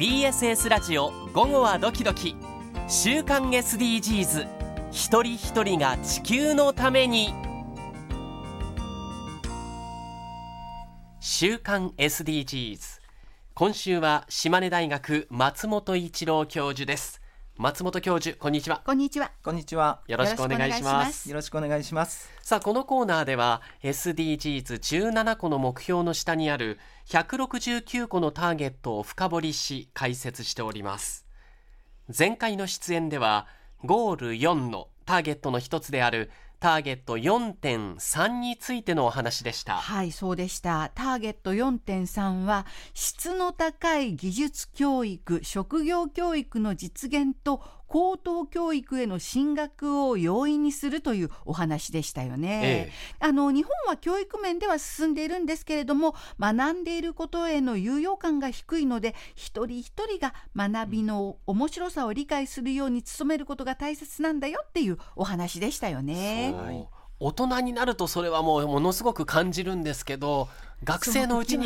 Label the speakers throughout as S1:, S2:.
S1: BSS ラジオ午後はドキドキ。週刊 SDGs 一人一人が地球のために。週刊 SDGs 今週は島根大学松本一郎教授です。松本教授こんにちは
S2: こんにちは。
S3: こんにちは。
S1: よろしくお願いします
S3: よろしくお願いします。
S1: さあこのコーナーでは SDGs17 個の目標の下にある169個のターゲットを深掘りし解説しております前回の出演ではゴール4のターゲットの一つであるターゲット4.3についてのお話でした
S2: はい、そうでした。ターゲット4.3は、質の高い技術教育、職業教育の実現と、高等教育への進学を容易にするというお話でしたよね。
S1: え
S2: あの日本は教育面では進んでいるんですけれども学んでいることへの有用感が低いので一人一人が学びの面白さを理解するように努めることが大切なんだよっていうお話でしたよね。
S1: そう大人になるとそれはもうものすごく感じるんですけど学生のうちに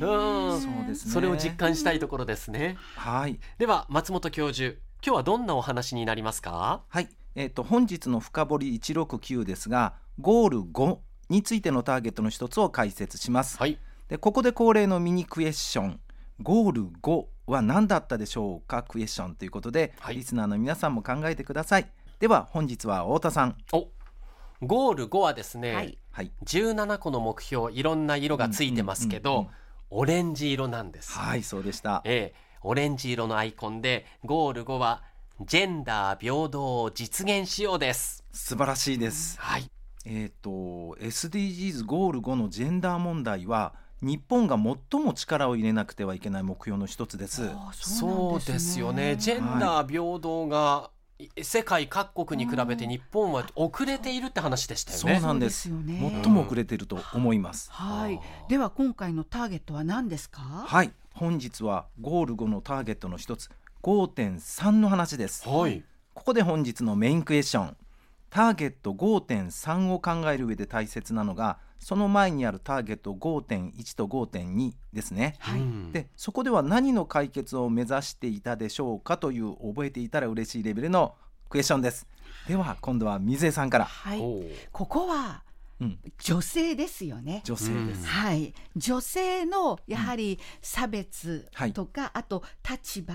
S2: そ
S1: うん
S3: そうですね
S1: それを実感したいところですね
S3: はい。
S1: では松本教授今日はどんなお話になりますか？
S3: はい。えっ、と本日の深掘り169ですが、ゴール5についてのターゲットの一つを解説します。
S1: はい
S3: でここで恒例のミニクエスチョン。ゴール5は何だったでしょうか？クエスチョンということで、
S1: はい
S3: リスナーの皆さんも考えてください。では本日は太田さん。
S1: おゴール5はですね、
S2: はい
S3: はい。
S1: 17個の目標いろんな色がついてますけど、
S3: うんうんうんうん
S1: オレンジ色なんです、
S3: はい、そうでした。
S1: ええオレンジ色のアイコンでゴール5はジェンダー平等を実現しようです
S3: 素晴らしいです。
S1: はい
S3: えっ、と SDGs ゴール5のジェンダー問題は日本が最も力を入れなくてはいけない目標の一つです。
S2: あ
S1: そうですよねジェンダー平等が、い世界各国に比べて日本は遅れているって話でしたよ
S3: そう
S1: ね
S3: なんです。
S2: そうですよね
S3: 最も遅れていると思います。
S2: はい
S1: あ。
S2: では今回のターゲットは何ですか？
S3: はい、本日はゴール後のターゲットの一つ5.3の話です。
S1: はい
S3: ここで本日のメインクエスチョン。ターゲット5.3を考える上で大切なのが、その前にあるターゲット5.1と5.2ですね。
S2: はい
S1: うん
S3: で、そこでは何の解決を目指していたでしょうかという覚えていたら嬉しいレベルのクエスチョンです。では今度は水江さんから。
S2: はい。ここは
S3: うん、
S2: 女性ですよね。
S3: 女性です。
S2: はい、女性のやはり差別
S3: はい
S2: とか、あと立場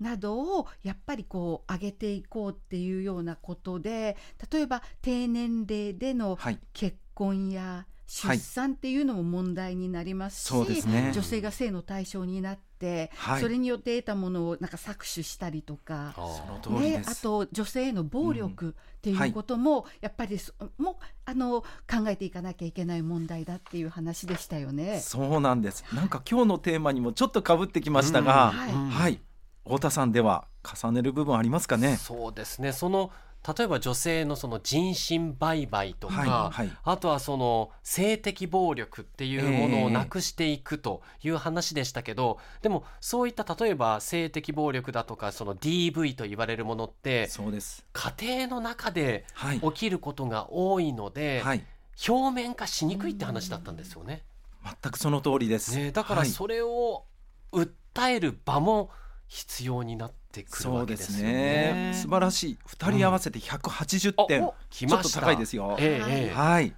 S2: などをやっぱりこう上げていこうっていうようなことで例えば低年齢での
S3: はい
S2: 結婚や出産っていうのも問題になりますし、
S3: そうですね
S2: 女性が性の対象になって、
S3: はい
S2: それによって得たものをなんか搾取したりとか。
S1: あー
S3: その通り
S2: ね
S3: で、す。
S2: あと女性への暴力っていうことも、やっぱりそもあの考えていかなきゃいけない問題だっていう話でしたよね。
S3: そうなんです。なんか今日のテーマにもちょっと被ってきましたが、
S2: うんはい
S1: うん
S3: はい、太田さんでは重ねる部分ありますかね？
S1: そうですねその例えば女性のその人身売買とか、
S3: はいはい
S1: あとはその性的暴力っていうものをなくしていくという話でしたけど、でもそういった例えば性的暴力だとかその DV と言われるものって
S3: そうです。
S1: 家庭の中で
S3: はい。
S1: 起きることが多いので、
S3: はい。
S1: 表面化しにくいって話だったんですよね。
S3: 全くその通りです。
S1: ねだから
S3: はい
S1: それを訴える場も必要になってくる
S3: そうで
S1: わけです
S3: ね
S1: ね。。
S3: 素晴らしい。二人合わせて180点。
S2: お
S1: 来ました
S3: ちょっと高いですよ。
S1: ええええ
S3: はい。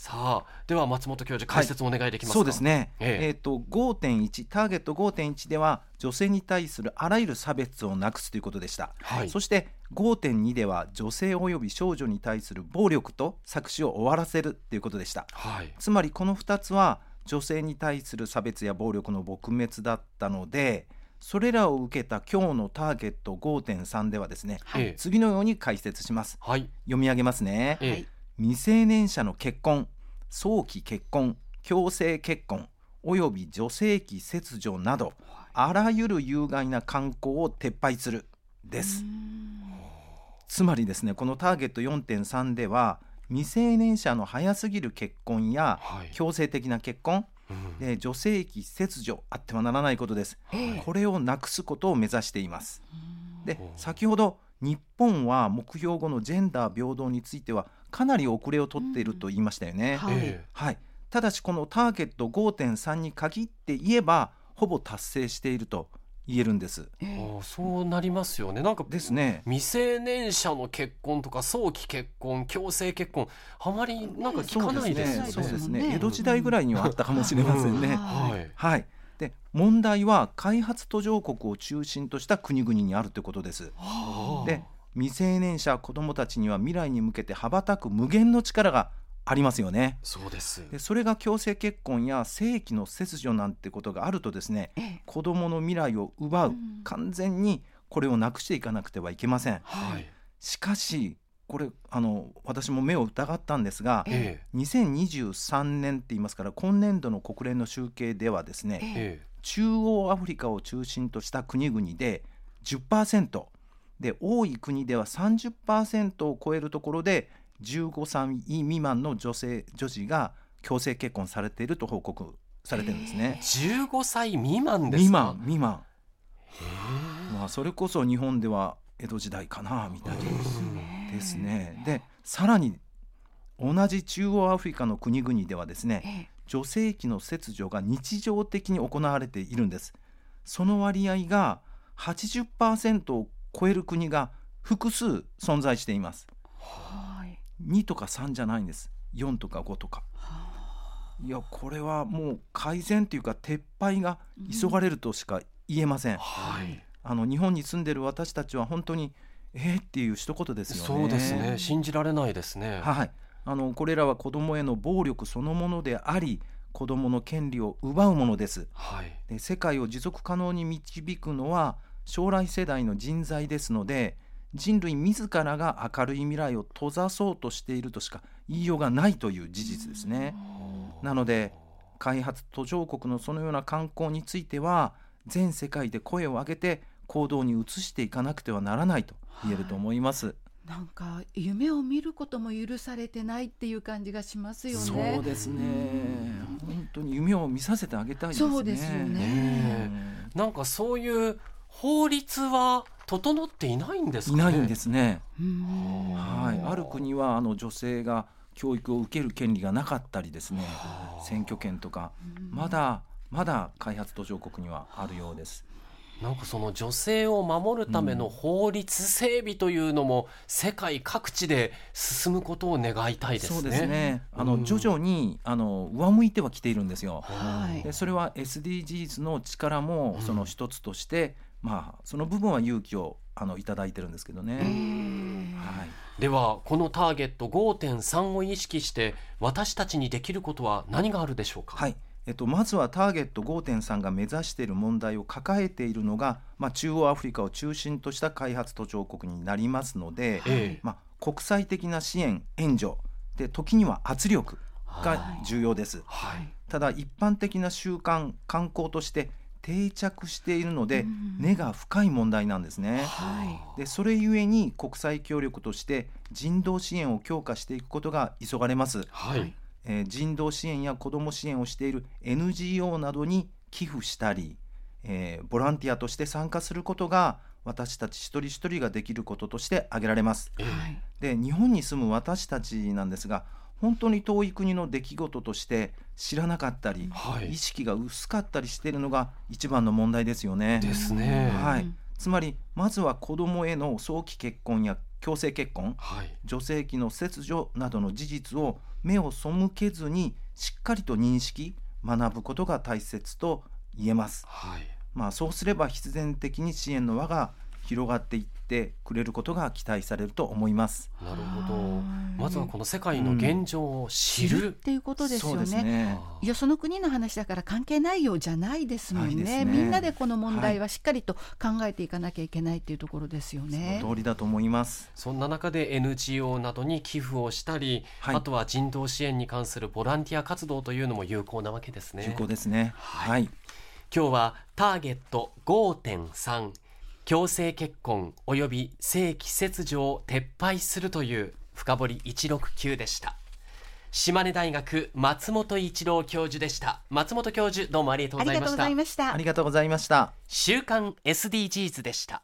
S1: さあでは松本教授解説お願いできますか、
S3: そうですね。
S1: ええ
S3: えっ、と5.1ターゲット5.1では女性に対するあらゆる差別をなくすということでした。
S1: はい
S3: そして5.2では女性及び少女に対する暴力と搾取を終わらせるということでした。
S1: はい
S3: つまりこの2つは女性に対する差別や暴力の撲滅だったのでそれらを受けた今日のターゲット5.3ではですね
S1: ええ。
S3: 次のように解説します。
S1: はい。
S3: 読み上げますね。
S1: ええ。
S2: はい。
S3: 未成年者の結婚早期結婚強制結婚および女性器切除などあらゆる有害な慣行を撤廃するです。つまりですねこのターゲット4.3では未成年者の早すぎる結婚や
S1: はい。
S3: 強制的な結婚
S1: うん
S3: で女性器切除あってはならないことです。
S1: はい。
S3: これをなくすことを目指しています。で先ほど日本は目標後のジェンダー平等についてはかなり遅れをとっていると言いましたよね、
S2: はい。
S1: え
S3: はい、ただしこのターゲット5.3に限って言えばほぼ達成していると言えるんです。
S1: ああそうなりますよねなんか
S3: ですね。
S1: 未成年者の結婚とか早期結婚強制結婚あまりなんか聞かないですよね。
S3: そうです
S2: ね
S3: ね。江戸時代ぐらいにはあったかもしれませんね。
S2: はい
S1: はい。
S3: はい。で問題は開発途上国を中心とした国々にあるということです。
S1: はあ
S3: で未成年者子どもたちには未来に向けて羽ばたく無限の力がありますよね。
S1: そうです。
S3: でそれが強制結婚や正規の切除なんてことがあるとですね
S2: ええ
S3: 子どもの未来を奪う、
S2: うん
S3: 完全にこれをなくしていかなくてはいけません。
S1: はい。
S3: しかしこれあの私も目を疑ったんですが
S1: え
S3: 2023年って言いますから今年度の国連の集計ではですね
S1: ええ
S3: 中央アフリカを中心とした国々で10%で多い国では30%を超えるところで15歳未満の女性女児が強制結婚されていると報告されてるんですね。
S1: 15歳未満です
S3: 未
S1: か。
S3: 満未満
S1: へ
S3: まあそれこそ日本では江戸時代かなみたいですね。でさらに同じ中央アフリカの国々ではですね
S2: え
S3: 女性器の切除が日常的に行われているんですその割合が80%を超える国が複数存在しています
S2: はい
S3: 2とか3じゃないんです4とか5とかいやこれはもう改善というか撤廃が急がれるとしか言えません、
S1: はい。
S3: あの日本に住んでる私たちは本当にえー、っていう一言ですよね
S1: そうですね。信じられないですね。
S3: はい、あのこれらは子どもへの暴力そのものであり子どもの権利を奪うものです
S1: はい。
S3: で世界を持続可能に導くのは将来世代の人材ですので人類自らが明るい未来を閉ざそうとしているとしか言いようがないという事実ですねなので開発途上国のそのような観光については全世界で声を上げて行動に移していかなくてはならないと言えると思います。
S2: なんか夢を見ることも許されてないっていう感じがしますよね。
S3: そうですね。本当に夢を見させてあげたいですね。
S2: そうですよね
S1: ねなんかそういう法律は整っていないんですかね？
S3: いないんですね。
S2: うん
S3: はい。ある国はあの女性が教育を受ける権利がなかったりですね。選挙権とかまだまだ開発途上国にはあるようです。
S1: なんかその女性を守るための法律整備というのも世界各地で進むことを願いたいですね。
S3: そうですね。あ
S1: うん
S3: の徐々にあの上向いてはきているんですよ。
S2: はい
S3: でそれは SDGs の力もその一つとして、まあその部分は勇気をあのいただいてるんですけどね。はい。
S1: ではこのターゲット5.3を意識して私たちにできることは何があるでしょうか？
S3: はいえっと、まずはターゲット5.3が目指している問題を抱えているのが、まあ、中央アフリカを中心とした開発途上国になりますので、
S1: ええ
S3: まあ、国際的な支援援助で時には圧力が重要です。
S1: はい。
S3: ただ一般的な習慣観光として定着しているので
S2: うん
S3: 根が深い問題なんですね。
S2: はい
S3: でそれゆえに国際協力として人道支援を強化していくことが急がれます。
S1: はい。
S3: えー人道支援や子ども支援をしている NGO などに寄付したり、えーボランティアとして参加することが私たち一人一人ができることとして挙げられます。
S1: ええ
S2: はい
S3: で日本に住む私たちなんですが本当に遠い国の出来事として知らなかったり、
S1: はい
S3: 意識が薄かったりしているのが一番の問題ですよね。
S1: ですね。
S3: はい
S2: うん
S3: つまりまずは子どもへの早期結婚や強制結婚
S1: はい。
S3: 女性器の切除などの事実を目を背けずにしっかりと認識学ぶことが大切と言えます。
S1: はい。
S3: まあそうすれば必然的に支援の輪が広がっていってくれることが期待されると思います。
S1: なるほど
S2: はい。
S1: まずはこの世界の現状を知る。
S2: 知るっていうことですよね。
S3: ね。
S2: いやその国の話だから関係ないようじゃないですもんね
S3: ね
S2: みんなでこの問題はしっかりと考えていかなきゃいけないっていうところですよね。
S3: その通りだと思います。
S1: そんな中で NGO などに寄付をしたり、
S3: はい
S1: あとは人道支援に関するボランティア活動というのも有効なわけですね。
S3: 有効ですね。
S1: はい
S3: はい。
S1: 今日はターゲット5.3強制結婚及び性器切除を撤廃するという深掘り169でした島根大学松本一郎教授でした松本教授どうもありがとう
S2: ありがとうご
S1: ございました
S2: ざいました
S3: あり。がとうございました。
S1: 週刊 SDGs でした